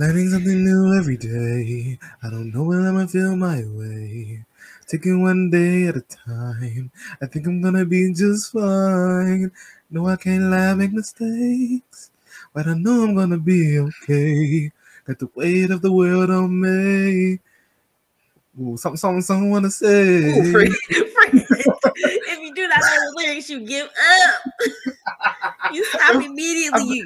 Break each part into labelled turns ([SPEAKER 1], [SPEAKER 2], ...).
[SPEAKER 1] Learning something new every day. I don't know when I'm gonna feel my way. Taking one day at a time. I think I'm gonna be just fine. No, I can't lie, make mistakes. But I know I'm gonna be okay. Got the weight of the world on me. Ooh, something, something, something wanna say.
[SPEAKER 2] Ooh, if you do not know the lyrics, you give up. you stop immediately.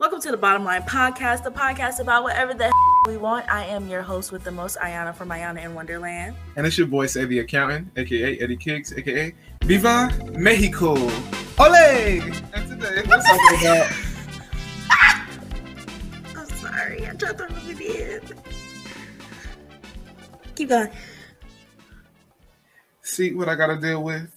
[SPEAKER 2] Welcome to the Bottom Line Podcast, the podcast about whatever the we want. I am your host with the most, Ayana from Ayana in Wonderland.
[SPEAKER 1] And it's your boy, Say the Accountant, aka Eddie Kicks, aka Viva Mexico. Ole! And today we're talking about.
[SPEAKER 2] I'm sorry, I tried to rub it in. Keep going.
[SPEAKER 1] See what I gotta deal with.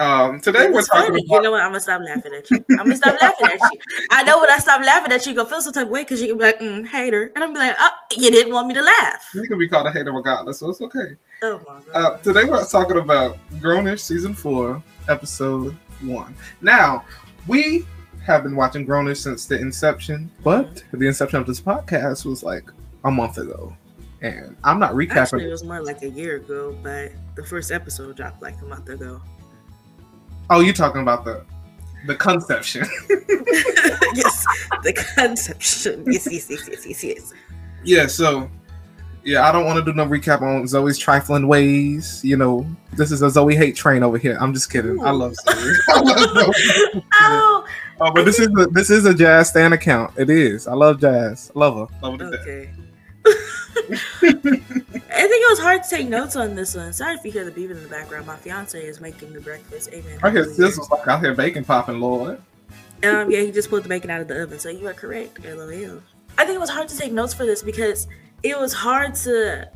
[SPEAKER 1] Um, today we're
[SPEAKER 2] was
[SPEAKER 1] talking
[SPEAKER 2] funny.
[SPEAKER 1] about.
[SPEAKER 2] You know what? I'm gonna stop laughing at you. I'm gonna stop laughing at you. I know when I stop laughing at you, you gonna feel some type of way because you can be like, mm, hater, and I'm be like, oh, you didn't want me to laugh.
[SPEAKER 1] You can be called a hater regardless, so it's okay.
[SPEAKER 2] Oh my god.
[SPEAKER 1] Uh, today we're talking about Grownish season four, episode one. Now, we have been watching Grownish since the inception, but the inception of this podcast was like a month ago, and I'm not recapping.
[SPEAKER 2] Actually, it was more like a year ago, but the first episode dropped like a month ago.
[SPEAKER 1] Oh, you talking about the the conception?
[SPEAKER 2] yes, the conception. Yes, yes, yes, yes, yes, yes.
[SPEAKER 1] yeah. So, yeah, I don't want to do no recap on Zoe's trifling ways. You know, this is a Zoe hate train over here. I'm just kidding. I love Zoe. I love Zoe.
[SPEAKER 2] Oh,
[SPEAKER 1] Oh, but this is a, this is a jazz stand account. It is. I love jazz. Love her. Love her to death.
[SPEAKER 2] I think it was hard to take notes on this one. Sorry if you hear the beeping in the background. My fiance is making the breakfast. Amen.
[SPEAKER 1] I hear this was like out here bacon popping, Lord.
[SPEAKER 2] Um, yeah, he just pulled the bacon out of the oven, so you are correct. LOL. I think it was hard to take notes for this because it was hard to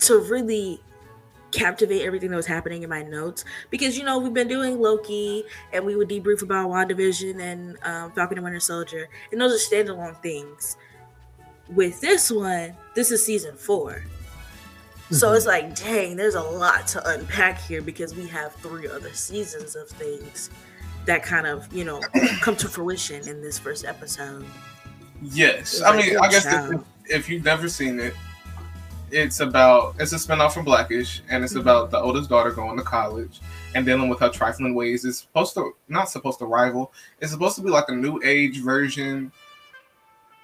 [SPEAKER 2] to really captivate everything that was happening in my notes because you know we've been doing Loki and we would debrief about WandaVision and um, Falcon and Winter Soldier and those are standalone things. With this one, this is season four. So it's like, dang, there's a lot to unpack here because we have three other seasons of things that kind of, you know, come to fruition in this first episode.
[SPEAKER 1] Yes,
[SPEAKER 2] It's
[SPEAKER 1] I
[SPEAKER 2] like,
[SPEAKER 1] mean, I guess if, you've never seen it, it's about it's a spinoff from Blackish, and it's
[SPEAKER 2] Mhm.
[SPEAKER 1] about the oldest daughter going to college and dealing with her trifling ways. It's supposed to not supposed to rival. It's supposed to be like a new age version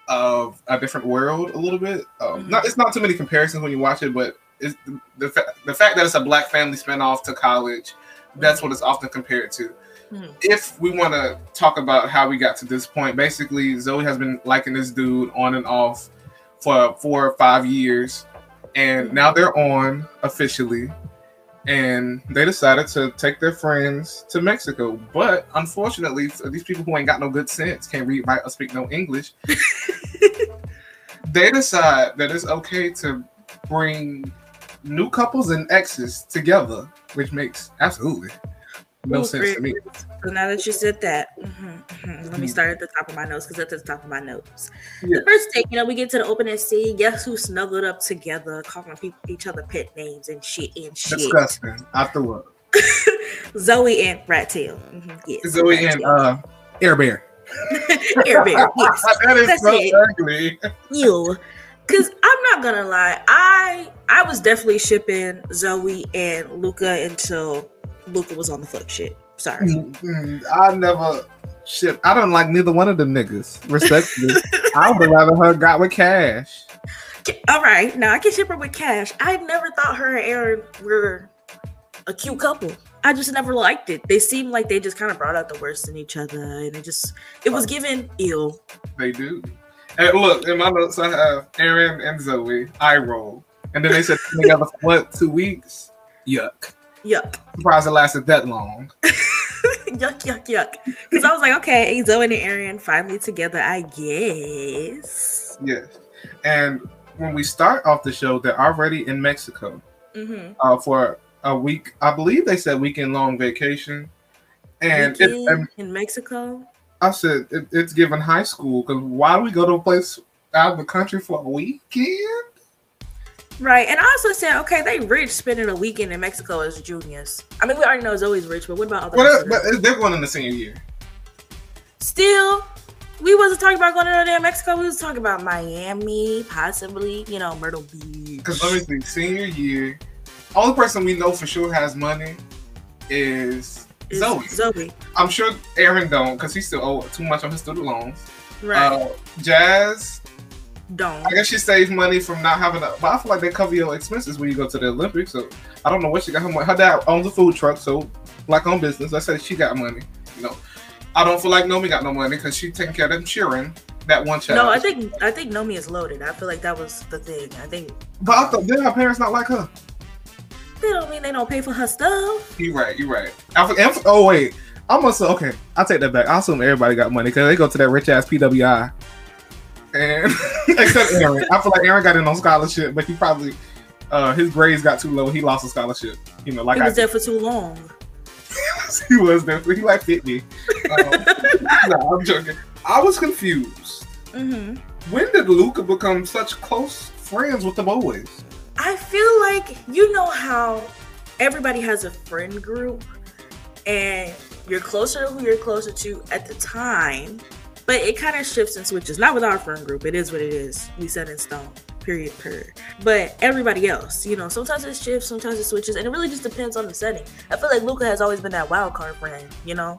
[SPEAKER 1] of a different world, a little bit. Um,
[SPEAKER 2] Mhm.
[SPEAKER 1] Not it's not too many comparisons when you watch it, but it's the the, fa- the fact that it's a black family spinoff to college. That's what it's often compared to
[SPEAKER 2] Mhm.
[SPEAKER 1] if we want to talk about how we got to this point, basically Zoe has been liking this dude on and off for four or five years, and now they're on officially, and they decided to take their friends to Mexico. But unfortunately, for these people who ain't got no good sense, can't read, write, or speak no English, they decide that it's okay to bring new couples and exes together, which makes absolutely no sense to me.
[SPEAKER 2] So now that you said that, mhm, mhm, let me start at the top of my notes because that's at the top of my notes.
[SPEAKER 1] Yeah.
[SPEAKER 2] The first thing, you know, we get to the opening scene. Guess who snuggled up together, calling people each other pet names and shit and shit.
[SPEAKER 1] Disgusting. Threw up.
[SPEAKER 2] Zoe and Rat Tail. Mhm, yes,
[SPEAKER 1] Zoe
[SPEAKER 2] Rat
[SPEAKER 1] and uh, Air Bear.
[SPEAKER 2] Air Bear. Yes,
[SPEAKER 1] that is
[SPEAKER 2] That's
[SPEAKER 1] so
[SPEAKER 2] it.
[SPEAKER 1] ugly.
[SPEAKER 2] you. Because I'm not gonna lie, I I was definitely shipping Zoe and Luca until Luca was on the fuck shit. Sorry.
[SPEAKER 1] Mm, I never shit. I don't like neither one of them niggas. Respectfully, I would rather her got with Cash.
[SPEAKER 2] All right, now I can ship her with Cash. I never thought her and Aaron were a cute couple. I just never liked it. They seemed like they just kind of brought out the worst in each other, and it just it was given ill.
[SPEAKER 1] They do. And look, in my notes, I have Aaron and Zoe. I roll, and then they said together for what? Two weeks. Yuck.
[SPEAKER 2] Yuck,
[SPEAKER 1] Surprised it lasted that long.
[SPEAKER 2] yuck, yuck, yuck. Because I was like, okay, Zoe and Aaron finally together, I guess.
[SPEAKER 1] Yes. And when we start off the show, they're already in Mexico.
[SPEAKER 2] Mm-hmm.
[SPEAKER 1] uh, for a week. I believe they said weekend long vacation. And it,
[SPEAKER 2] in Mexico.
[SPEAKER 1] I said it, it's given high school because why do we go to a place out of the country for a weekend?
[SPEAKER 2] Right, and I also said, okay, they rich spending a weekend in Mexico as juniors. I mean, we already know Zoe's rich, but what about other?
[SPEAKER 1] Well,
[SPEAKER 2] people?
[SPEAKER 1] that- but they're going in the senior year.
[SPEAKER 2] Still, we wasn't talking about going to no in Mexico. We was talking about Miami, possibly, you know, Myrtle Beach.
[SPEAKER 1] Because let me think, senior year, only person we know for sure has money is
[SPEAKER 2] Is
[SPEAKER 1] Zoe.
[SPEAKER 2] Zoe.
[SPEAKER 1] I'm sure Aaron don't because he still owe too much on his student loans.
[SPEAKER 2] Right.
[SPEAKER 1] Uh, Jazz,
[SPEAKER 2] Don't.
[SPEAKER 1] I guess she saved money from not having a. But I feel like they cover your expenses when you go to the Olympics. So I don't know what she got. Her, money. her dad owns a food truck, so black owned business. I said she got money. You know, I don't feel like Nomi got no money because she taking care of them cheering that one child.
[SPEAKER 2] No, I think I think Nomi is loaded. I feel like that was the thing. I think
[SPEAKER 1] But I thought did her parents not like her?
[SPEAKER 2] they don't mean they don't pay for her stuff.
[SPEAKER 1] You right. You right. I, for- and for- oh wait. I'm gonna okay. I'll take that back. I assume everybody got money because they go to that rich ass PWI. And except Aaron, I feel like Aaron got in on scholarship, but he probably uh his grades got too low. He lost a scholarship. You know, like
[SPEAKER 2] he
[SPEAKER 1] I
[SPEAKER 2] was there for too long.
[SPEAKER 1] he was there. He like fit me. Um, no, I'm joking. I was confused.
[SPEAKER 2] hmm
[SPEAKER 1] When did Luca become such close friends with the boys?
[SPEAKER 2] I feel like you know how everybody has a friend group and you're closer to who you're closer to at the time, but it kind of shifts and switches. Not with our friend group, it is what it is. We set in stone, period, per. But everybody else, you know, sometimes it shifts, sometimes it switches, and it really just depends on the setting. I feel like Luca has always been that wild card friend, you know?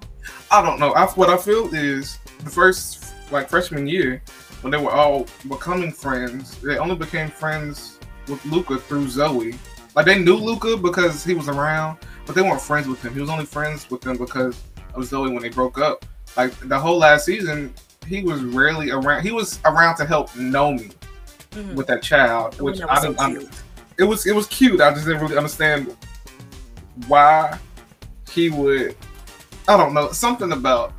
[SPEAKER 1] I don't know. I, what I feel is the first like freshman year when they were all becoming friends, they only became friends with Luca through Zoe. Like they knew Luca because he was around, but they weren't friends with him. He was only friends with them because of Zoe when they broke up. Like the whole last season, he was rarely around. He was around to help Nomi
[SPEAKER 2] Mhm.
[SPEAKER 1] with that child, which I
[SPEAKER 2] so
[SPEAKER 1] didn't. I'm- it was it was cute. I just didn't really understand why he would. I don't know something about.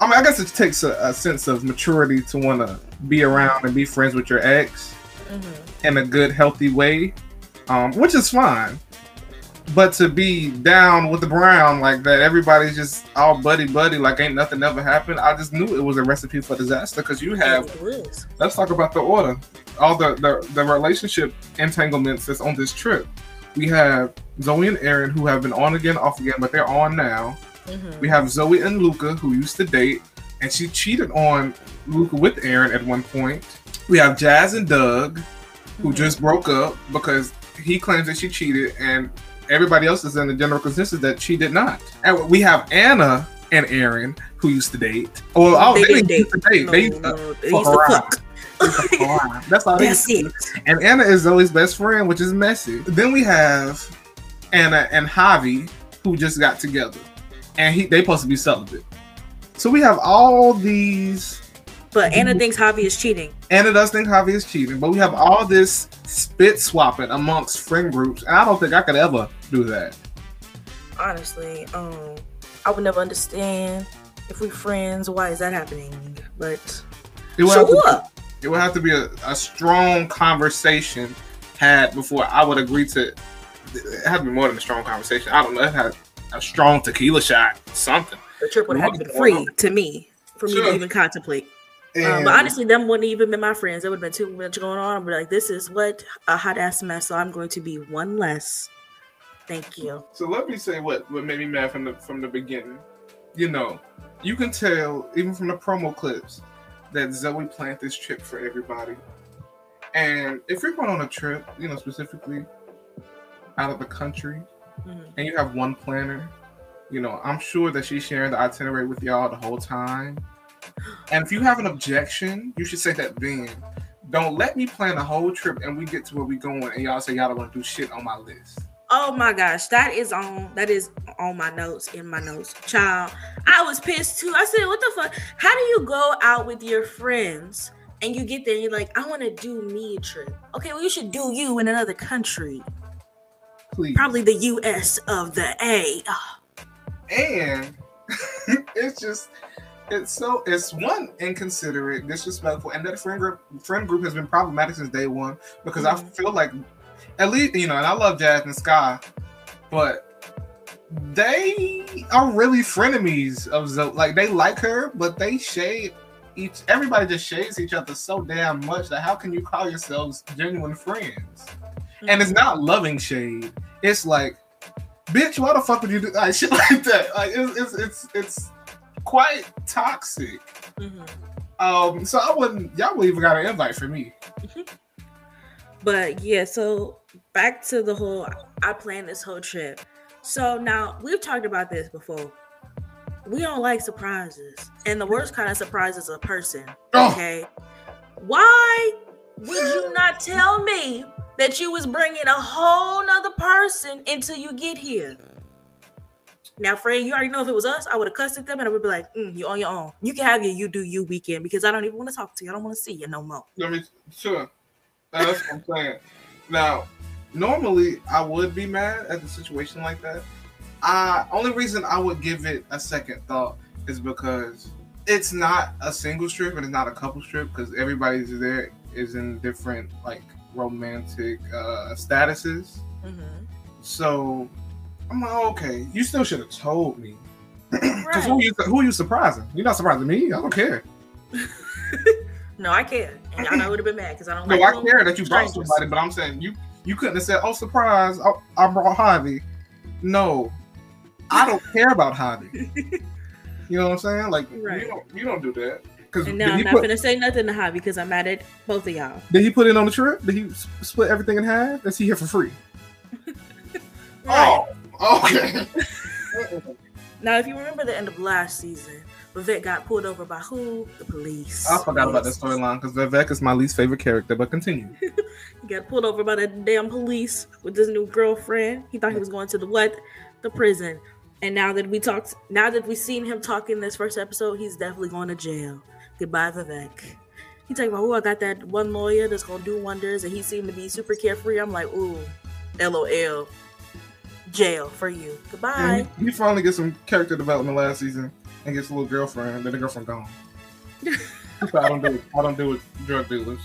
[SPEAKER 1] I mean, I guess it takes a, a sense of maturity to want to be around and be friends with your ex
[SPEAKER 2] Mhm.
[SPEAKER 1] in a good, healthy way, um, which is fine. But to be down with the brown like that, everybody's just all buddy buddy, like ain't nothing ever happened. I just knew it was a recipe for disaster because you have let's talk about the order. All the, the the relationship entanglements that's on this trip. We have Zoe and Aaron who have been on again, off again, but they're on now.
[SPEAKER 2] Mhm.
[SPEAKER 1] We have Zoe and Luca who used to date, and she cheated on Luca with Aaron at one point. We have Jazz and Doug who
[SPEAKER 2] Mhm.
[SPEAKER 1] just broke up because he claims that she cheated, and everybody else is in the general consensus that she did not. And we have Anna and Aaron who used to date. Well, oh,
[SPEAKER 2] They
[SPEAKER 1] they,
[SPEAKER 2] didn't
[SPEAKER 1] to date.
[SPEAKER 2] No,
[SPEAKER 1] they used to
[SPEAKER 2] no, they
[SPEAKER 1] fuck
[SPEAKER 2] used to fuck.
[SPEAKER 1] That's all
[SPEAKER 2] That's it.
[SPEAKER 1] And Anna is Zoe's best friend, which is messy. Then we have Anna and Javi, who just got together, and he they supposed to be celibate. So we have all these.
[SPEAKER 2] But Anna thinks Javi is cheating.
[SPEAKER 1] Anna does think Javi is cheating, but we have all this spit swapping amongst friend groups, and I don't think I could ever do that.
[SPEAKER 2] honestly um i would never understand if we're friends why is that happening but
[SPEAKER 1] It would have to,
[SPEAKER 2] sure
[SPEAKER 1] it would have to be a, a strong conversation had before I would agree to. It had to be more than a strong conversation. I don't know. It had a strong tequila shot, something.
[SPEAKER 2] the trip would have to be free to me for me
[SPEAKER 1] Sure.
[SPEAKER 2] to even contemplate um, but honestly them wouldn't even been my friends there would have been too much going on i'd like this is what a hot ass mess so i'm going to be one less thank you
[SPEAKER 1] So let me say what, what made me mad from the from the beginning. You know, you can tell even from the promo clips that Zoe planned this trip for everybody. And if you're going on a trip, you know, specifically out of the country,
[SPEAKER 2] Mhm.
[SPEAKER 1] and you have one planner, you know, I'm sure that she's sharing the itinerary with y'all the whole time. And if you have an objection, you should say that then. Don't let me plan a whole trip and we get to where we going and y'all say y'all don't want to do shit on my list.
[SPEAKER 2] Oh my gosh, that is on that is on my notes in my notes. Child, I was pissed too. I said, "What the fuck? How do you go out with your friends and you get there and you're like, I want to do me a trip? Okay, well you should do you in another country,
[SPEAKER 1] Please.
[SPEAKER 2] probably the U.S. of the A. Ah,
[SPEAKER 1] and it's just it's so it's one inconsiderate, disrespectful, and that friend group friend group has been problematic since day one because I
[SPEAKER 2] Mhm.
[SPEAKER 1] feel like at least you know, and I love and Sky, but they are really frenemies of Zoe. Like they like her, but they shade each. Everybody just shades each other so damn much that how can you call yourselves genuine friends? And it's not loving shade. It's like, bitch, why the fuck would you do like shit like that? Like it's it's it's, it's quite toxic.
[SPEAKER 2] Mhm.
[SPEAKER 1] Um, so I wouldn't. Y'all would even got an invite for me.
[SPEAKER 2] But yeah, so back to the whole I planned this whole trip. So now we've talked about this before. We don't like surprises. And the worst kind of surprise is a person.
[SPEAKER 1] Oh.
[SPEAKER 2] Okay. Why would you not tell me that you was bringing a whole nother person until you get here? Now, Fred, you already know if it was us, I would have cussed at them and I would be like, mm, you on your own. You can have your you do you weekend because I don't even want to talk to you. I don't want to see you no more.
[SPEAKER 1] Let me sure. That's what I'm saying. Now, normally I would be mad at the situation like that. I only reason I would give it a second thought is because it's not a single strip and it's not a couple strip because everybody's there is in different like romantic uh statuses.
[SPEAKER 2] Mhm.
[SPEAKER 1] So I'm like, okay, you still should have told me. Because
[SPEAKER 2] Right.
[SPEAKER 1] who you who you surprising? You're not surprising me. I don't care.
[SPEAKER 2] No, I care. And y'all know I would have been mad because I don't
[SPEAKER 1] No,
[SPEAKER 2] like
[SPEAKER 1] I care that you brought
[SPEAKER 2] strangers.
[SPEAKER 1] somebody, but I'm saying you you couldn't have said, "Oh, surprise! I, I brought Javi." No, I don't care about Javi. You know what I'm saying? Like
[SPEAKER 2] Right.
[SPEAKER 1] you don't you don't do that because
[SPEAKER 2] And now I'm not
[SPEAKER 1] put
[SPEAKER 2] gonna say nothing to Javi because I'm mad at both of y'all.
[SPEAKER 1] did he put in on the trip? Did he split everything in half? Is he here for free?
[SPEAKER 2] Oh, right.
[SPEAKER 1] Oh, okay.
[SPEAKER 2] Now, if you remember the end of last season, Vivek got pulled over by who? The police.
[SPEAKER 1] I forgot about that storyline because Vivek is my least favorite character. But continue.
[SPEAKER 2] He got pulled over by the damn police with his new girlfriend. He thought he was going to the what? The prison. And now that we talked, now that we've seen him talk in this first episode, he's definitely going to jail. Goodbye, Vivek. He talking about, oh, I got that one lawyer that's gonna do wonders, and he seemed to be super carefree. I'm like, ooh, lol, jail for you. Goodbye.
[SPEAKER 1] He, finally gets some character development last season and gets a little girlfriend. Then the girlfriend gone. so I don't do I don't do with drug dealers.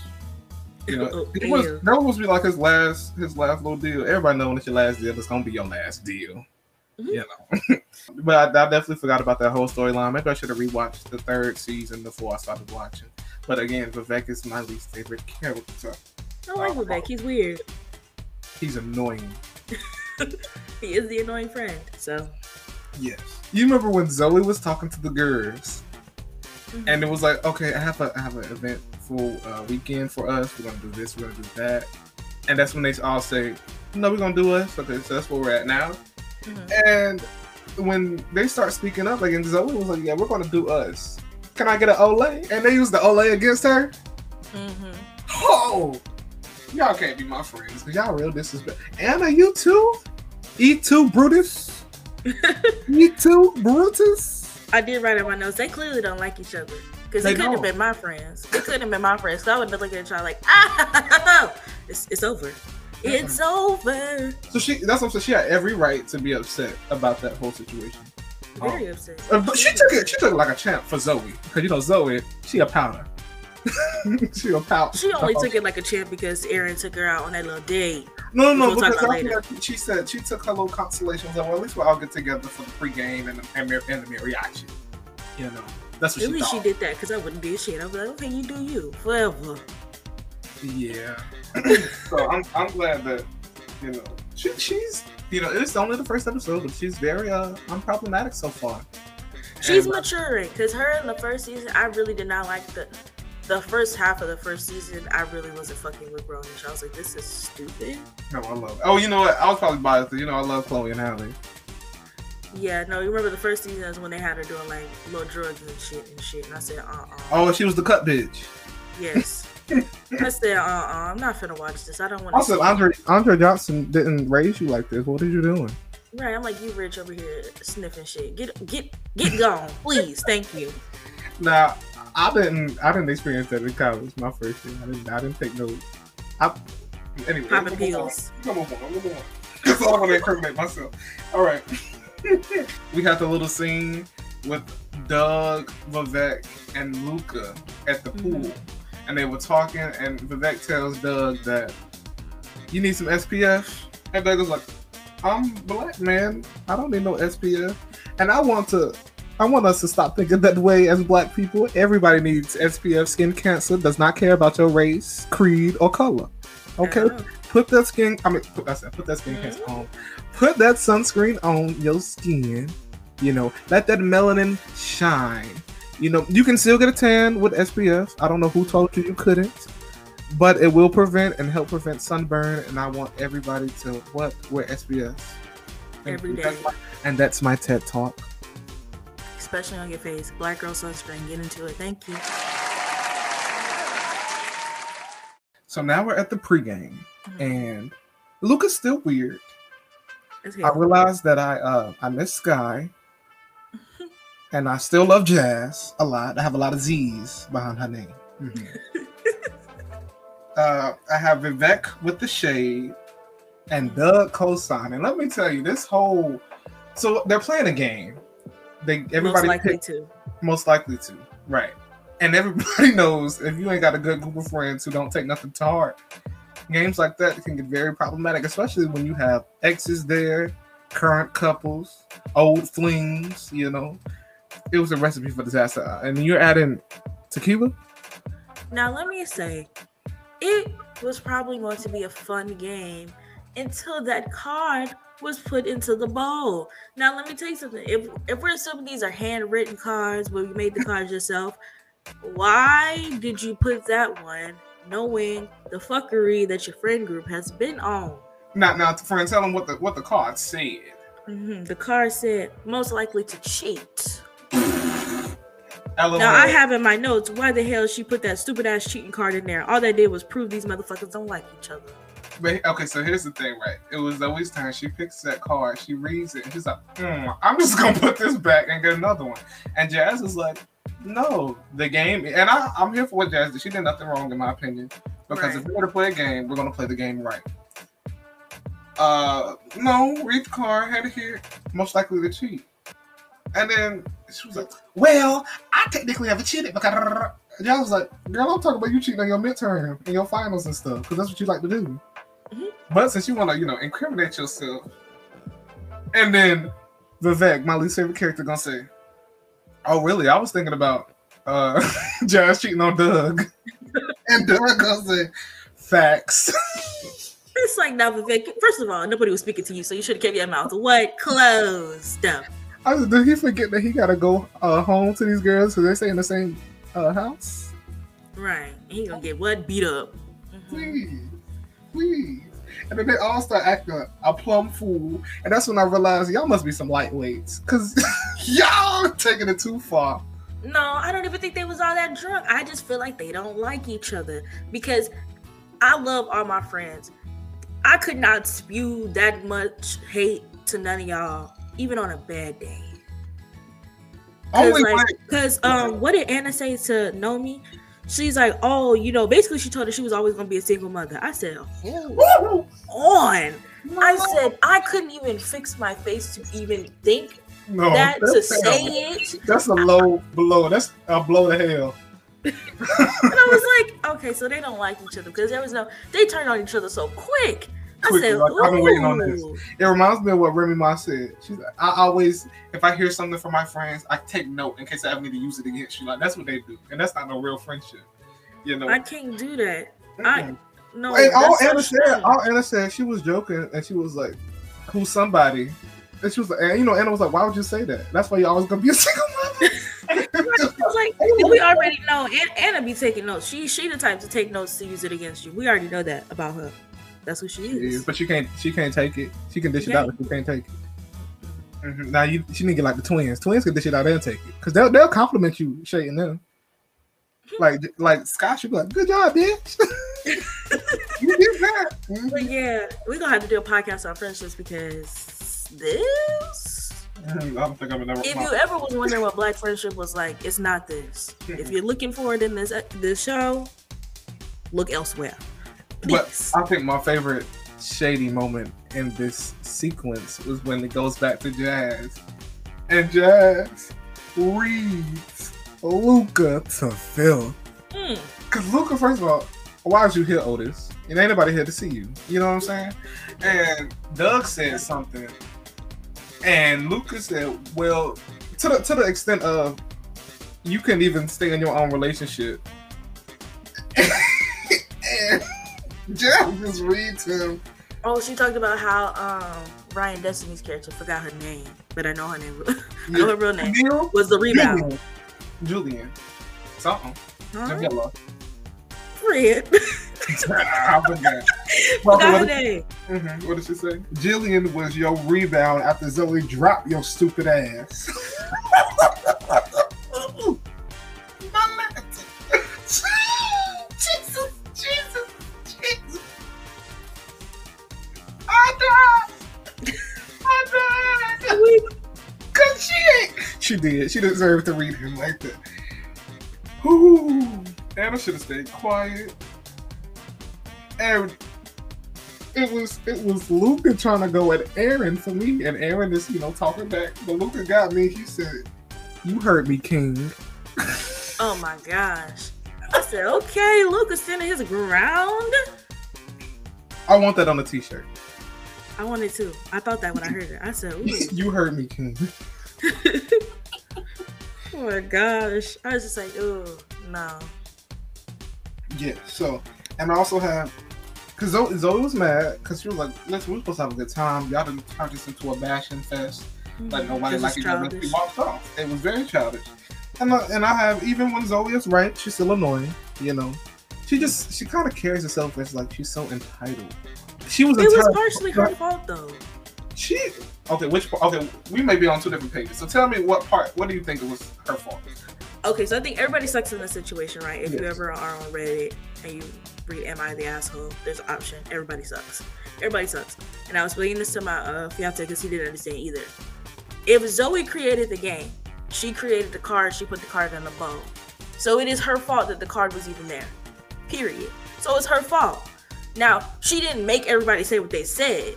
[SPEAKER 1] You know,
[SPEAKER 2] Oh,
[SPEAKER 1] it was, that was supposed to be like his last his last little deal. Everybody know when it's your last deal, it's gonna be your last deal.
[SPEAKER 2] Mhm.
[SPEAKER 1] You know. but I, I definitely forgot about that whole storyline. Maybe I should have rewatched the third season before I started watching. But again, Vivek is my least favorite character.
[SPEAKER 2] I like Vivek. He's weird.
[SPEAKER 1] He's annoying.
[SPEAKER 2] He is the annoying friend. So
[SPEAKER 1] Yes. You remember when Zoe was talking to the girls
[SPEAKER 2] Mhm.
[SPEAKER 1] and it was like, okay, I have a I have an eventful uh, weekend for us. We're gonna do this. We're gonna do that. And that's when they all say, no, we're gonna do us. Okay, so that's where we're at now.
[SPEAKER 2] Mhm.
[SPEAKER 1] And when they start speaking up, like, and Zoe was like, yeah, we're gonna do us. Can I get an Ole? And they use the Ole against her.
[SPEAKER 2] Mhm.
[SPEAKER 1] Oh, y'all can't be my friends because y'all real disrespect. Anna, you too? Et tu, Brutus? Et tu, Brutus?
[SPEAKER 2] I did write in my notes. They clearly don't like each other because
[SPEAKER 1] They
[SPEAKER 2] they couldn't have been my friends. They couldn't have been my friends. So I would have looked at each other like, ah, it's, it's over. It's over.
[SPEAKER 1] So she that's what I'm saying. She had every right to be upset about that whole situation.
[SPEAKER 2] Very upset.
[SPEAKER 1] Uh, but she took it. She took it like a champ for Zoe because you know Zoe, she a powder. she a powder.
[SPEAKER 2] She only took it like a champ because Aaron took her out on that little date.
[SPEAKER 1] No, no,
[SPEAKER 2] We'll talk
[SPEAKER 1] because she said she took her little consolation. Was like, well, at least we'll all get together for the pregame and the, and, the- and the mariachi. You know, that's what
[SPEAKER 2] At
[SPEAKER 1] she
[SPEAKER 2] least she did that because I wouldn't do shit. I'd be like, okay, you do you forever.
[SPEAKER 1] Yeah. so I'm I'm glad that you know she, she's you know it's only the first episode, but she's very uh unproblematic so far.
[SPEAKER 2] She's
[SPEAKER 1] And-
[SPEAKER 2] maturing because her in the first season, I really did not like the the first half of the first season. I really wasn't fucking with Grownish. I was like, this is stupid.
[SPEAKER 1] No, I love. It. Oh, you know what? I was probably biased. You know, I love Chloe and Halle.
[SPEAKER 2] Yeah, no, you remember the first season is when they had her doing like little drugs and shit and shit. And I said, uh uh
[SPEAKER 1] Oh, she was the cut bitch.
[SPEAKER 2] Yes. I said, uh uh-uh, I'm not finna watch this. I don't want to.
[SPEAKER 1] Also, Andre Andre Johnson didn't raise you like this. What are you doing?
[SPEAKER 2] Right, I'm like, you rich over here sniffing shit. Get get get gone, please. Thank you.
[SPEAKER 1] Now, I didn't. I didn't experience that in college. My first year, I didn't. I didn't take no. I, anyway,
[SPEAKER 2] Popping
[SPEAKER 1] we'll move
[SPEAKER 2] pills.
[SPEAKER 1] on. We'll on. We'll on. Because I don't want to incriminate myself. All right. we had the little scene with Doug, Vivek, and Luca at the pool,
[SPEAKER 2] Mhm.
[SPEAKER 1] and they were talking. And Vivek tells Doug that you need some SPF, and Doug was like, "I'm black, man. I don't need no SPF." And I want to. I want us to stop thinking that way as black people. Everybody needs SPF. Skin cancer does not care about your race, creed, or color. Okay,
[SPEAKER 2] know.
[SPEAKER 1] put that skin. I mean, put, I said, put that skin mm-hmm. cancer on. Put that sunscreen on your skin, You know, let that melanin shine. You know, you can still get a tan with SPF. I don't know who told you you couldn't, but it will prevent and help prevent sunburn. And I want everybody to what wear SPF
[SPEAKER 2] Every day.
[SPEAKER 1] That's my- and that's my TED talk.
[SPEAKER 2] Especially on your face. Black girl sunscreen. Get into it. Thank you.
[SPEAKER 1] So now we're at the pregame, and Luca's still weird. I realized that I uh I miss Sky, and I still love Jazz a lot. I have a lot of Z's behind her name. Mhm. uh, I have Vivek with the shade, and Doug co-sign. And let me tell you, this whole so they're playing a game. They
[SPEAKER 2] Most likely
[SPEAKER 1] picked-
[SPEAKER 2] to.
[SPEAKER 1] most likely to, right? And everybody knows if you ain't got a good group of friends who don't take nothing to heart, games like that can get very problematic, especially when you have exes there, current couples, old flings. You know, it was a recipe for disaster. Uh, and you're adding tequila.
[SPEAKER 2] Now, let me say, it was probably going to be a fun game until that card was put into the bowl. Now, let me tell you something. If if we're assuming these are handwritten cards, where you made the cards yourself, why did you put that one, knowing the fuckery that your friend group has been on?
[SPEAKER 1] Now, now, friend, tell them what the what the card said.
[SPEAKER 2] Mhm. The card said most likely to cheat.
[SPEAKER 1] LOL.
[SPEAKER 2] Now I have in my notes why the hell she put that stupid ass cheating card in there. All that did was prove these motherfuckers don't like each other.
[SPEAKER 1] But okay, so here's the thing, right? It was always time she picks that card, she reads it, and she's like, "Hmm, I'm just gonna put this back and get another one. And Jazz is like, no, the game, and I, I'm here for what Jazz did. She did nothing wrong in my opinion. Because if we're gonna play a game, we're gonna play the game right. Uh no, read the card, had it here, most likely to cheat. And then she was like, Well, I technically haven't cheated because Jazz was like, Girl, I'm talking about you cheating on your midterm and your finals and stuff, because that's what you like to do. But since you want to, you know, incriminate yourself, and then Vivek, my least favorite character, gonna say, "Oh, really? I was thinking about uh Jazz cheating on Doug," and Doug gonna say, "Facts."
[SPEAKER 2] It's like now, Vivek. First of all, nobody was speaking to you, so you should have kept your mouth what closed.
[SPEAKER 1] I was, did he forget that he gotta go uh, home to these girls because they stay in the same uh, house?
[SPEAKER 2] Right. And he gonna get what beat up. Mhm.
[SPEAKER 1] Please, please. And then they all start acting a plum fool, and that's when I realized y'all must be some lightweights because y'all taking it too far.
[SPEAKER 2] No, I don't even think they was all that drunk. I just feel like they don't like each other because I love all my friends. I could not spew that much hate to none of y'all, even on a bad day. Cause
[SPEAKER 1] Only
[SPEAKER 2] like,
[SPEAKER 1] like,
[SPEAKER 2] cause um, what did Anna say to Nomi? She's like, oh, you know, basically she told her she was always gonna be a single mother. I said, hold
[SPEAKER 1] Woo!
[SPEAKER 2] on. I said I couldn't even fix my face to even think
[SPEAKER 1] no,
[SPEAKER 2] that to
[SPEAKER 1] that's
[SPEAKER 2] say
[SPEAKER 1] terrible.
[SPEAKER 2] it.
[SPEAKER 1] That's a low blow. That's a blow to hell.
[SPEAKER 2] And I was like, okay, so they don't like each other because there was no, they turned on each other so quick. I
[SPEAKER 1] Quickly,
[SPEAKER 2] said,
[SPEAKER 1] like, I've been waiting on this. It reminds me of what Remy Ma said. She's like, I always, if I hear something from my friends, I take note in case I ever need to use it against you. Like that's what they do, and that's not no real friendship. You know.
[SPEAKER 2] I can't do that. I
[SPEAKER 1] Mm-mm.
[SPEAKER 2] no.
[SPEAKER 1] and all Anna said, all Anna said, she was joking, and she was like, "Who's somebody?" And she was like, and you know, Anna was like, "Why would you say that? That's why you always gonna be a single mother."
[SPEAKER 2] Like, we already know. Anna be taking notes. She she the type to take notes to use it against you. We already know that about her. That's who she
[SPEAKER 1] is, but she can't. She can't take it. She can dish it
[SPEAKER 2] Yeah.
[SPEAKER 1] out, but she can't take it. Mhm. Now you, she need to get like the twins. Twins can dish it out and take it because they'll they'll compliment you, Shay and them. Like like Scott should be like, "Good job, bitch. you did that." Mhm.
[SPEAKER 2] But yeah, we're gonna have to do a podcast on friendships because this.
[SPEAKER 1] Mhm. I don't think I'm gonna.
[SPEAKER 2] If you ever was wondering what black friendship was like, it's not this. If you're looking for it in this this show, look elsewhere.
[SPEAKER 1] But I think my favorite shady moment in this sequence was when it goes back to Jazz, and Jazz reads Luca to Phil.
[SPEAKER 2] Mm.
[SPEAKER 1] Cause Luca, first of all, why was you here, Otis? And ain't nobody here to see you. You know what I'm saying? And Doug said something, and Luca said, "Well, to the to the extent of you couldn't even stay in your own relationship." Jeff just reads him.
[SPEAKER 2] Oh, she talked about how um Ryan Destiny's character forgot her name, but I know her name. I know her real name. Was the rebound.
[SPEAKER 1] Jillian. Something.
[SPEAKER 2] Huh?
[SPEAKER 1] Yellow.
[SPEAKER 2] Fred.
[SPEAKER 1] I forgot.
[SPEAKER 2] Forgot
[SPEAKER 1] what,
[SPEAKER 2] her
[SPEAKER 1] did,
[SPEAKER 2] name.
[SPEAKER 1] mhm, what did she say? Jillian was your rebound after Zoe dropped your stupid ass. She did. She deserved to read him like that. Ooh. Anna should have stayed quiet. And it was it was Luca trying to go at Aaron for me, and Aaron is you know talking back. But Luca got me. He said, "You heard me, King."
[SPEAKER 2] Oh my gosh. I said, okay, Luca's standing his ground.
[SPEAKER 1] I want that on a T-shirt.
[SPEAKER 2] I wanted to. I thought that when I heard it. I said,
[SPEAKER 1] you heard me, King.
[SPEAKER 2] oh my gosh. I was just like, oh, no.
[SPEAKER 1] Yeah. So, and I also have. Cause Zoe, Zoe was mad because she was like, "Listen, we're supposed to have a good time. Y'all didn't turn this into a bashing fest. Mm-hmm. Like nobody
[SPEAKER 2] This
[SPEAKER 1] like
[SPEAKER 2] is
[SPEAKER 1] it. When she walked off, it was very childish. And I, and I have even when Zoe is right, she's still annoying. You know, she just she kind of carries herself as like she's so entitled. She was
[SPEAKER 2] It was partially her fault though.
[SPEAKER 1] She okay? Which part? Okay, we may be on two different pages. So tell me what part. What do you think it was her fault?
[SPEAKER 2] Okay, so I think everybody sucks in this situation, right? If you ever are on Reddit and you read "Am I the asshole?" There's an option. Everybody sucks. Everybody sucks. And I was explaining this to my uh, fiance because he didn't understand either. If Zoe created the game, she created the card. She put the card in the bow. So it is her fault that the card was even there. Period. So it's her fault. Now she didn't make everybody say what they said,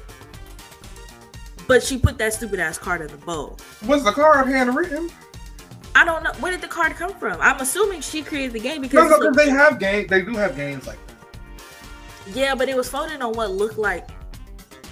[SPEAKER 2] but she put that stupid ass card in the bowl.
[SPEAKER 1] Was the card handwritten?
[SPEAKER 2] I don't know where did the card come from. I'm assuming she created the game because
[SPEAKER 1] no,
[SPEAKER 2] a-
[SPEAKER 1] they have game. They do have games like that.
[SPEAKER 2] Yeah, but it was folded on what looked like,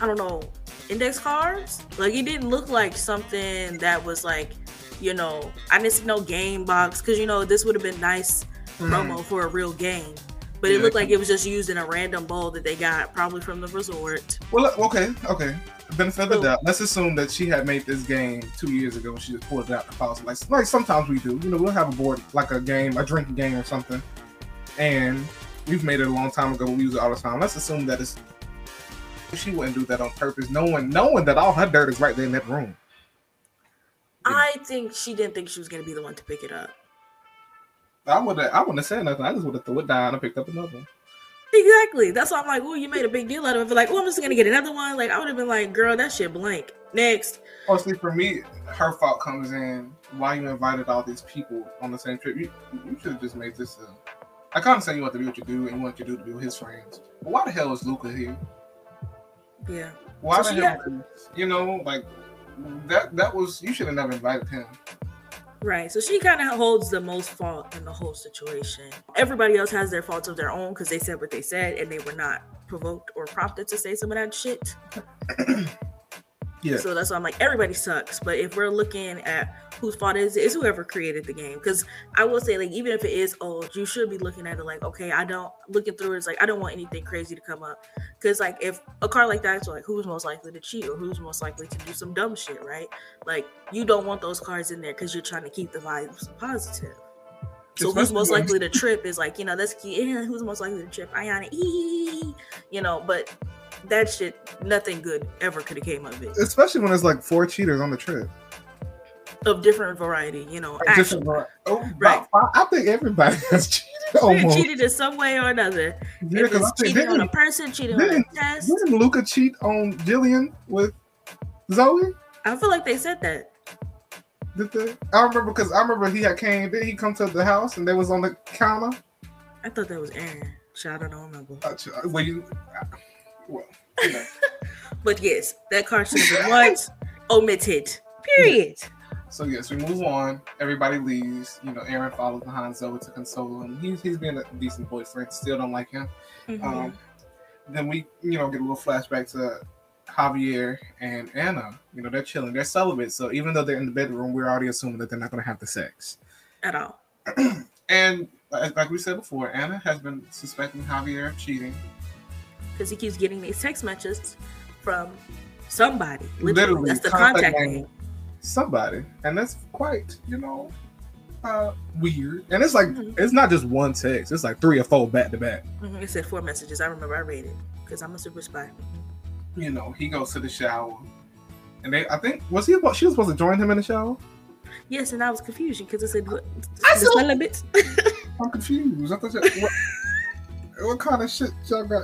[SPEAKER 2] I don't know, index cards. Like it didn't look like something that was like, you know, I didn't see no game box because you know this would have been nice mm-hmm. promo for a real game. But it looked like it was just used in a random bowl that they got probably from the resort.
[SPEAKER 1] Well, okay, okay. Benefit of the doubt. Let's assume that she had made this game two years ago. And she just pulled it out the faucet. Like, like sometimes we do. You know, we'll have a board, like a game, a drinking game or something, and we've made it a long time ago. We use it all the time. Let's assume that it's she wouldn't do that on purpose, knowing knowing that all her dirt is right there in that room.
[SPEAKER 2] I think she didn't think she was gonna be the one to pick it up.
[SPEAKER 1] I would have, I wouldn't have said nothing. I just would have threw it down and picked up another one.
[SPEAKER 2] Exactly. That's why I'm like, oh, you made a big deal out of it. Like, oh, I'm just gonna get another one. Like, I would have been like, girl, that shit blank. Next.
[SPEAKER 1] Oh, Honestly, for me, her fault comes in why you invited all these people on the same trip. You, you should have just made this a. I can't say you want to be what you do and you want your dude to be with his friends. But why the hell is Luca here?
[SPEAKER 2] Yeah.
[SPEAKER 1] Why
[SPEAKER 2] So
[SPEAKER 1] the hell? You know, like that. That was you should have never invited him.
[SPEAKER 2] Right. So she kind of holds the most fault in the whole situation. Everybody else has their faults of their own because they said what they said and they were not provoked or prompted to say some of that shit.
[SPEAKER 1] Yeah.
[SPEAKER 2] So that's why I'm like, everybody sucks. But if we're looking at whose fault is it, it's whoever created the game. Because I will say, like, even if it is old, you should be looking at it like, okay, I don't looking through it, it's like I don't want anything crazy to come up. Because like if a car like that is like who's most likely to cheat or who's most likely to do some dumb shit, right? Like you don't want those cards in there because you're trying to keep the vibes positive. So who's most likely to trip is like, you know, that's key. Who's most likely to trip? Ayana, ee, you know, but that shit, nothing good ever could have came of it.
[SPEAKER 1] Especially when it's like four cheaters on the trip.
[SPEAKER 2] Of different variety, you know.
[SPEAKER 1] Like, different var- oh,
[SPEAKER 2] Right.
[SPEAKER 1] I think everybody has cheated almost.
[SPEAKER 2] cheated in some way or another.
[SPEAKER 1] Yeah,
[SPEAKER 2] if
[SPEAKER 1] 'cause
[SPEAKER 2] it's
[SPEAKER 1] I think
[SPEAKER 2] cheating on a person, cheating on a test.
[SPEAKER 1] didn't Luca cheat on Jillian with Zoe?
[SPEAKER 2] I feel like they said that.
[SPEAKER 1] Did they? I remember because I remember he had came. Did he come to the house and they was on the counter?
[SPEAKER 2] I thought that was Aaron. Shit, I don't remember.
[SPEAKER 1] Uh, Well, you, well, you know.
[SPEAKER 2] But yes, that card should have been what? Omitted. Period.
[SPEAKER 1] So yes, we move on. Everybody leaves. You know, Aaron follows behind Zoe to console him. He's he's being a decent boyfriend. Still don't like him.
[SPEAKER 2] Mhm.
[SPEAKER 1] Um, then we you know get a little flashback to Javier and Anna. You know, they're chilling. They're celibate. So even though they're in the bedroom, we're already assuming that they're not going to have the sex.
[SPEAKER 2] At all.
[SPEAKER 1] And like we said before, Anna has been suspecting Javier of cheating.
[SPEAKER 2] Because he keeps getting these text messages from somebody. Literally.
[SPEAKER 1] Literally,
[SPEAKER 2] That's the
[SPEAKER 1] contact name. somebody, and that's quite, you know, uh, weird. And it's like
[SPEAKER 2] Mhm.
[SPEAKER 1] it's not just one text; it's like three or four back to back.
[SPEAKER 2] Mhm, It said four messages. I remember I read it because I'm a super spy.
[SPEAKER 1] You know, he goes to the shower, and they, I think, was he? She was supposed to join him in the shower.
[SPEAKER 2] Yes, and I was confused because it said
[SPEAKER 1] I
[SPEAKER 2] the
[SPEAKER 1] saw-
[SPEAKER 2] celibate.
[SPEAKER 1] I'm confused. I thought, you- what, kind of shit y'all got?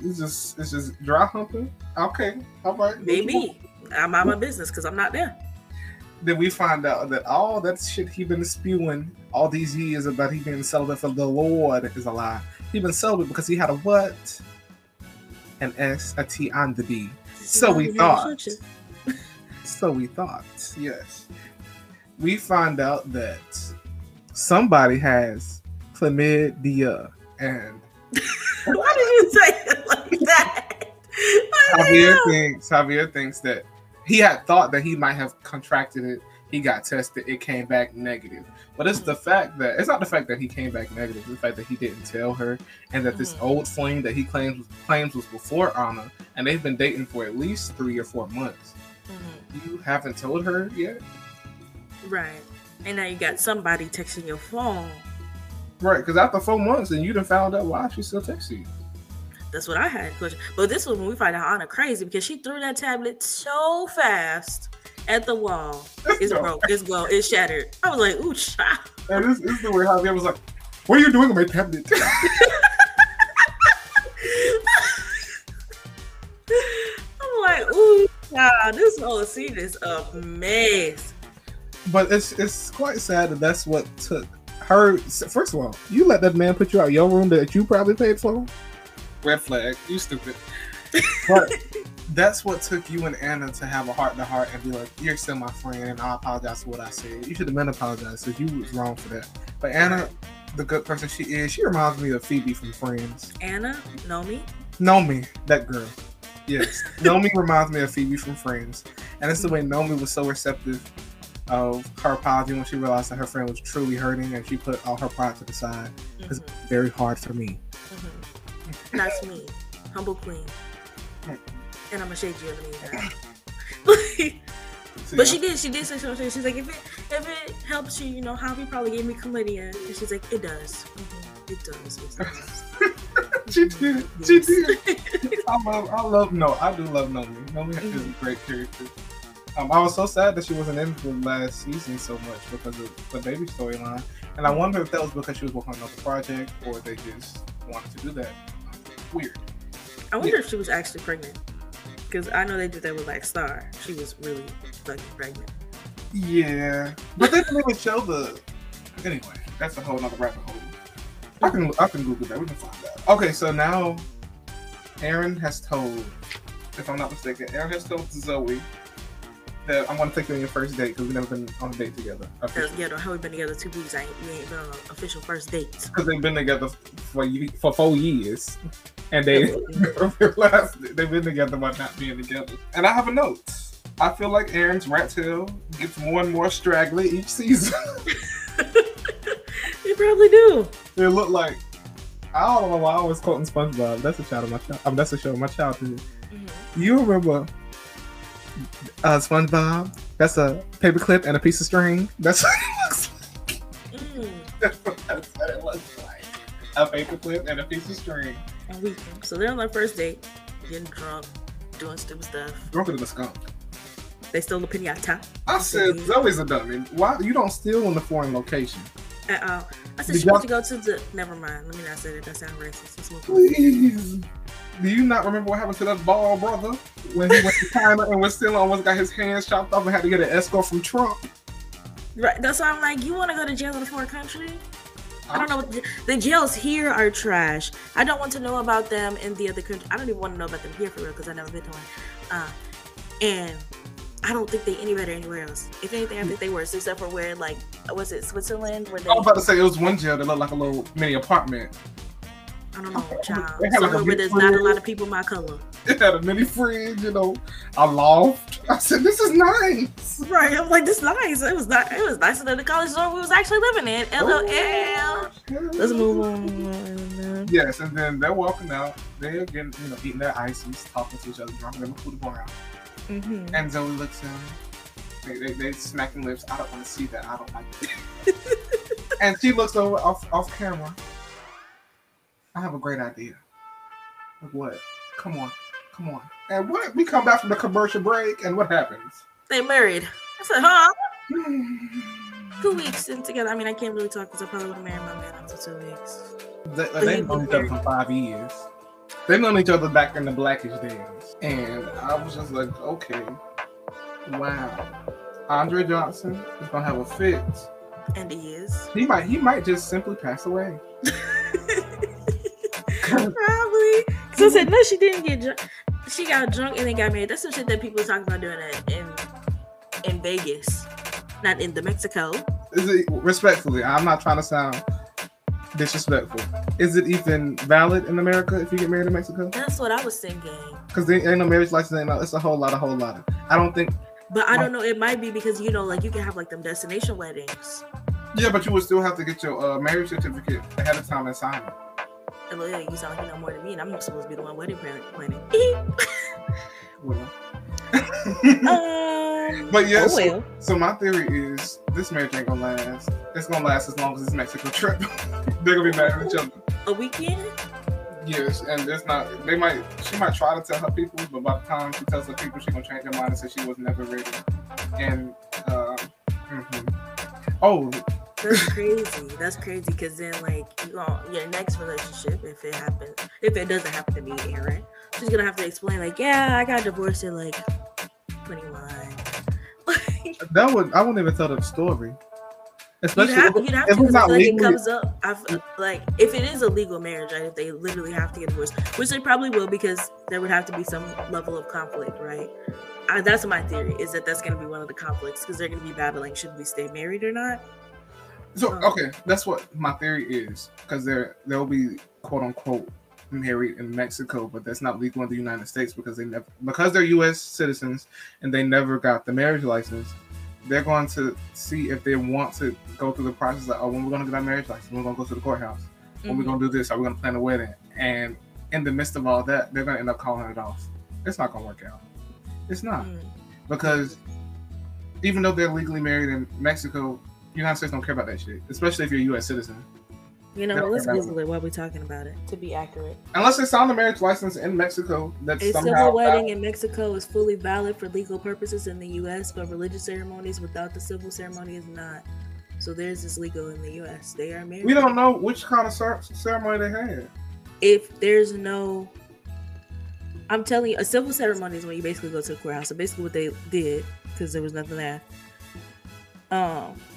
[SPEAKER 1] It's just, it's just dry humping. Okay, all right.
[SPEAKER 2] Maybe I'm out of my business because I'm not there.
[SPEAKER 1] Then we find out that all that shit he been spewing all these years about he being celibate for the Lord is a lie. He been celibate because he had a what? An S, a T, and the D. So we thought. So we thought, yes. We find out that somebody has chlamydia and
[SPEAKER 2] Why did you say it like that?
[SPEAKER 1] Javier thinks Javier thinks that he had thought that he might have contracted it. He got tested, it came back negative. But it's the fact that it's not the fact that he came back negative, it's the fact that he didn't tell her and that this
[SPEAKER 2] Mhm.
[SPEAKER 1] old flame that he claims claims was before Anna, and they've been dating for at least three or four months.
[SPEAKER 2] Mhm.
[SPEAKER 1] You haven't told her yet?
[SPEAKER 2] Right. And now you got somebody texting your phone.
[SPEAKER 1] Right, because after four months and you done found out why she still texts you.
[SPEAKER 2] That's what I had question. But this was when we find out Anna crazy because she threw that tablet so fast at the wall. It's broke. It's gone. It's shattered. I was like, ooh, child.
[SPEAKER 1] And this, this is the way Javier was like, What are you doing with my tablet?
[SPEAKER 2] I'm like, ooh, child. This whole scene is a mess.
[SPEAKER 1] but it's it's quite sad that that's what took her. First of all, you let that man put you out your room that you probably paid for. Red flag. You stupid. But that's what took you and Anna to have a heart to heart and be like, "You're still my friend, and I apologize for what I said. You should have been apologized because you was wrong for that." But Anna, the good person she is, she reminds me of Phoebe from Friends.
[SPEAKER 2] Anna, Nomi.
[SPEAKER 1] Nomi, that girl. Yes, Nomi reminds me of Phoebe from Friends, and it's the way Nomi was so receptive of her apology when she realized that her friend was truly hurting, and she put all her pride to the side. It's
[SPEAKER 2] Mhm,
[SPEAKER 1] very hard for me.
[SPEAKER 2] mhm. That's me, humble queen.
[SPEAKER 1] Hmm.
[SPEAKER 2] And I'm gonna shade you meantime. But she did. She did say something. She's like, if it if it helps you, you know, Javi probably gave me chlamydia, and she's like, it does. Mhm, It does. It does.
[SPEAKER 1] she did. She did. I love. I love. No, I do love Nomi. Nomi is a great character. Um, I was so sad that she wasn't in the last season so much because of the baby storyline, and I wonder if that was because she was working on another project or they just wanted to do that. Weird.
[SPEAKER 2] I wonder if she was actually pregnant. Because I know they did that with like Star. She was really fucking pregnant.
[SPEAKER 1] Yeah, but they didn't even show the. Anyway, that's a whole nother rabbit hole. I can I can Google that. We can find out. Okay, so now Aaron has told, if I'm not mistaken, Aaron has told Zoe that I'm gonna take you on your first date because we've never been on a date together.
[SPEAKER 2] Because, yeah, how we've been together two weeks. I ain't, we ain't been on an official first date.
[SPEAKER 1] Because they've been together for for four years, and they realized they've been together by not being together. And I have a note. I feel like Aaron's rat tail gets more and more straggly each season.
[SPEAKER 2] you probably do.
[SPEAKER 1] It looked like I don't know why I was quoting SpongeBob. That's a child of my child. Mean, that's a show of my childhood.
[SPEAKER 2] Mhm.
[SPEAKER 1] You remember uh, SpongeBob? That's a paperclip and a piece of string. That's what it looks like.
[SPEAKER 2] Mm.
[SPEAKER 1] That's what, that's what it looks like. A paperclip and a piece of string.
[SPEAKER 2] We, so they're on their first date, getting drunk, doing stupid stuff.
[SPEAKER 1] Drunker than a skunk.
[SPEAKER 2] They stole a pinata.
[SPEAKER 1] I said Zoe's a dummy. Why you don't steal in the foreign location?
[SPEAKER 2] Uh oh. I said
[SPEAKER 1] Did
[SPEAKER 2] she wants to go to the. Never mind. Let me not say that. That sounds racist. Let's move on.
[SPEAKER 1] Please. Do you not remember what happened to that ball brother when he went to China and was still almost got his hands chopped off and had to get an escort from Trump?
[SPEAKER 2] Right. That's why I'm like, you want to go to jail in a foreign country? I don't know. The, the jails here are trash. I don't want to know about them in the other country. I don't even want to know about them here for real because I've never been to one. Uh, and I don't think they any better anywhere else. If anything, I think they worse, except for where like was it Switzerland where they
[SPEAKER 1] I was about to say it was one jail that looked like a little mini apartment.
[SPEAKER 2] I don't know, child.
[SPEAKER 1] They had, like, a
[SPEAKER 2] Somewhere there's not a lot of people my color.
[SPEAKER 1] It had a mini fridge, you know, a loft. I said, "This is nice."
[SPEAKER 2] Right. I'm like, this is nice. It was not. It was nicer than the college dorm we was actually living in. LOL. Let's move on.
[SPEAKER 1] Yes, and then they're walking out. They're getting, you know, eating their ices, talking to each other, drinking their food around.
[SPEAKER 2] Mm-hmm.
[SPEAKER 1] And Zoe looks at him. They, they, they smacking lips. I don't want to see that. I don't like it. and she looks over off, off camera. I have a great idea. Like what? Come on. Come on. And what? We come back from the commercial break, and what happens?
[SPEAKER 2] They married. I said, huh? Two weeks in together. I mean, I can't really talk because I probably would have married my man after two weeks.
[SPEAKER 1] They, they've known each other for five years. They've known each other back in the blackish days. And I was just like, okay, wow. Andre Johnson is gonna have a fit.
[SPEAKER 2] And he is.
[SPEAKER 1] He might he might just simply pass away.
[SPEAKER 2] Probably. So I said, no, she didn't get drunk. She got drunk and then got married. That's some shit that people talk about doing it in in Vegas, not in the Mexico.
[SPEAKER 1] Is it respectfully? I'm not trying to sound disrespectful. Is it even valid in America if you get married in Mexico?
[SPEAKER 2] That's what I was thinking.
[SPEAKER 1] Because there ain't no marriage license. Ain't no, it's a whole lot, a whole lot. Of, I don't think.
[SPEAKER 2] But I don't know. It might be because you know, like you can have like them destination weddings.
[SPEAKER 1] Yeah, but you would still have to get your uh, marriage certificate ahead of time and sign it.
[SPEAKER 2] And look, you sound like you know more than me, and I'm supposed to be the one wedding planning.
[SPEAKER 1] Well.
[SPEAKER 2] um,
[SPEAKER 1] But yes,
[SPEAKER 2] oh well.
[SPEAKER 1] so my theory is this marriage ain't gonna last. It's gonna last as long as this Mexico trip. They're gonna be mad at each other.
[SPEAKER 2] A weekend?
[SPEAKER 1] Yes, and it's not. They might. She might try to tell her people, but by the time she tells her people, she gonna change her mind and say she was never ready. And uh, mhm. oh,
[SPEAKER 2] That's crazy. That's crazy. Because then, like, you go your next relationship, if it happens, if it doesn't happen to be Aaron, she's gonna have to explain, like, yeah, I got divorced at like 21.
[SPEAKER 1] that would. I wouldn't even tell the story.
[SPEAKER 2] You'd
[SPEAKER 1] Especially
[SPEAKER 2] have,
[SPEAKER 1] if,
[SPEAKER 2] you'd have
[SPEAKER 1] if
[SPEAKER 2] to
[SPEAKER 1] it's not
[SPEAKER 2] like it comes up. I f- like if it is a legal marriage, right? If they literally have to get divorced, which they probably will, because there would have to be some level of conflict, right? I, that's my theory is that that's going to be one of the conflicts because they're going to be battling should we stay married or not.
[SPEAKER 1] So okay, that's what my theory is because they're they'll be quote unquote married in Mexico, but that's not legal in the United States because they never because they're U.S. citizens and they never got the marriage license. They're going to see if they want to go through the process of oh, when we're going to get our marriage license, we're going to go to the courthouse. When we're going to do this, are we going to plan a wedding? And in the midst of all that, they're going to end up calling it off. It's not going to work out. It's not
[SPEAKER 2] Mm.
[SPEAKER 1] because even though they're legally married in Mexico, United States don't care about that shit, especially if you're a U.S. citizen.
[SPEAKER 2] You know,
[SPEAKER 1] Yeah,
[SPEAKER 2] let's
[SPEAKER 1] okay.
[SPEAKER 2] Google it while we're talking about it to be accurate.
[SPEAKER 1] Unless they signed a marriage license in Mexico, that's
[SPEAKER 2] A
[SPEAKER 1] somehow
[SPEAKER 2] civil wedding in Mexico is fully valid for legal purposes in the U.S., but religious ceremonies without the civil ceremony is not. So theirs is legal in the U.S. They are married.
[SPEAKER 1] we don't know which kind of cer- ceremony they had.
[SPEAKER 2] if there's no I'm telling you, a civil ceremony is when you basically go to the courthouse. So basically, what they did, because there was nothing there, um, a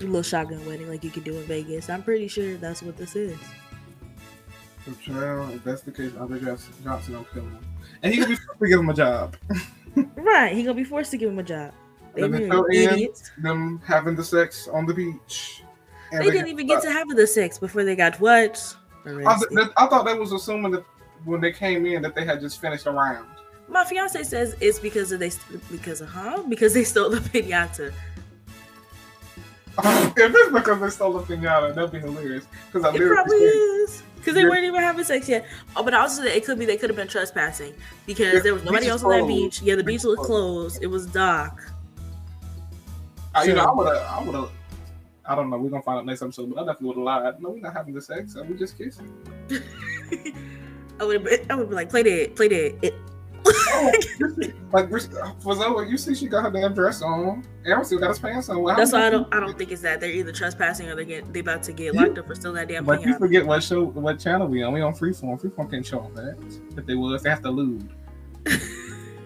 [SPEAKER 2] little shotgun wedding like you could do in Vegas. I'm pretty sure that's what this is.
[SPEAKER 1] Well, if that's the case, Andre Johnson Johnson don't kill him, and he could be forced to give him a job.
[SPEAKER 2] Right? He gonna be forced to give him a job. They
[SPEAKER 1] And then
[SPEAKER 2] idiots.
[SPEAKER 1] Them having the sex on the beach. And
[SPEAKER 2] They didn't even get to have the sex before they got what?
[SPEAKER 1] I, th- I thought they was assuming that when they came in that they had just finished a round.
[SPEAKER 2] My fiance says it's because of they because of huh? Because they stole the pinata.
[SPEAKER 1] if it's because they stole the pinata, that'd be hilarious. Because I
[SPEAKER 2] It probably is. Because they weren't even having sex yet. Oh, but also it could be they could have been trespassing because
[SPEAKER 1] Yeah,
[SPEAKER 2] there was nobody else
[SPEAKER 1] is
[SPEAKER 2] on that beach. Yeah, the
[SPEAKER 1] Beach
[SPEAKER 2] beach was
[SPEAKER 1] closed.
[SPEAKER 2] closed. It was dark.
[SPEAKER 1] I, you know, I would have, I would have, I don't know. We're gonna find out next episode, but I definitely would have lied. No, we're not having the sex. We just kissing.
[SPEAKER 2] I would have I would be like, play that, play that. It,
[SPEAKER 1] Oh, like for Zoey, you see, she got her damn dress on. Aaron still got his pants on. Well,
[SPEAKER 2] that's why I don't I don't think it's that they're either trespassing or they get they about to get locked up for stealing that damn
[SPEAKER 1] But you forget what show, what channel we on. We on Freeform. Freeform can't show them that. If they was, they have to lose.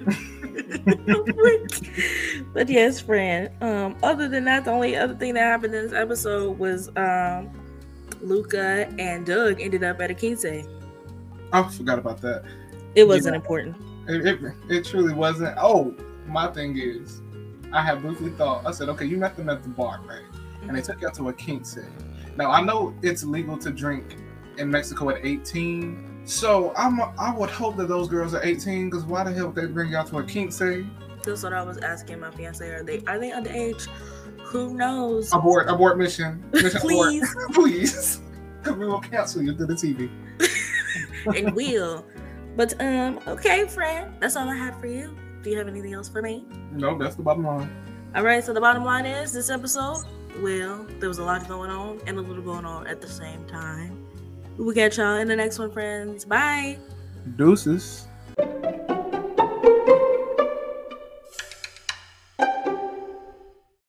[SPEAKER 2] but yes, friend. Um, other than that, the only other thing that happened in this episode was um, Luca and Doug ended up at a quince.
[SPEAKER 1] I forgot about that.
[SPEAKER 2] It
[SPEAKER 1] wasn't
[SPEAKER 2] important.
[SPEAKER 1] It, it, it truly wasn't. Oh, my thing is, I had briefly thought. I said, okay, you met them at the bar, right? And they mm-hmm. took you out to a quince. Now I know it's legal to drink in Mexico at 18. So I'm I would hope that those girls are 18 because why the hell would they bring you out to a quince?
[SPEAKER 2] That's what I was asking my fiance. Are they are they underage? Who knows?
[SPEAKER 1] Abort, abort mission. Mission
[SPEAKER 2] Please,
[SPEAKER 1] abort. Please. We will cancel you through the TV.
[SPEAKER 2] and will. But um, okay, friend. That's all I had for you. Do you have anything else for me?
[SPEAKER 1] No, that's the bottom line.
[SPEAKER 2] All right, so the bottom line is this episode, well, there was a lot going on and a little going on at the same time. We will catch y'all in the next one, friends. Bye.
[SPEAKER 1] Deuces.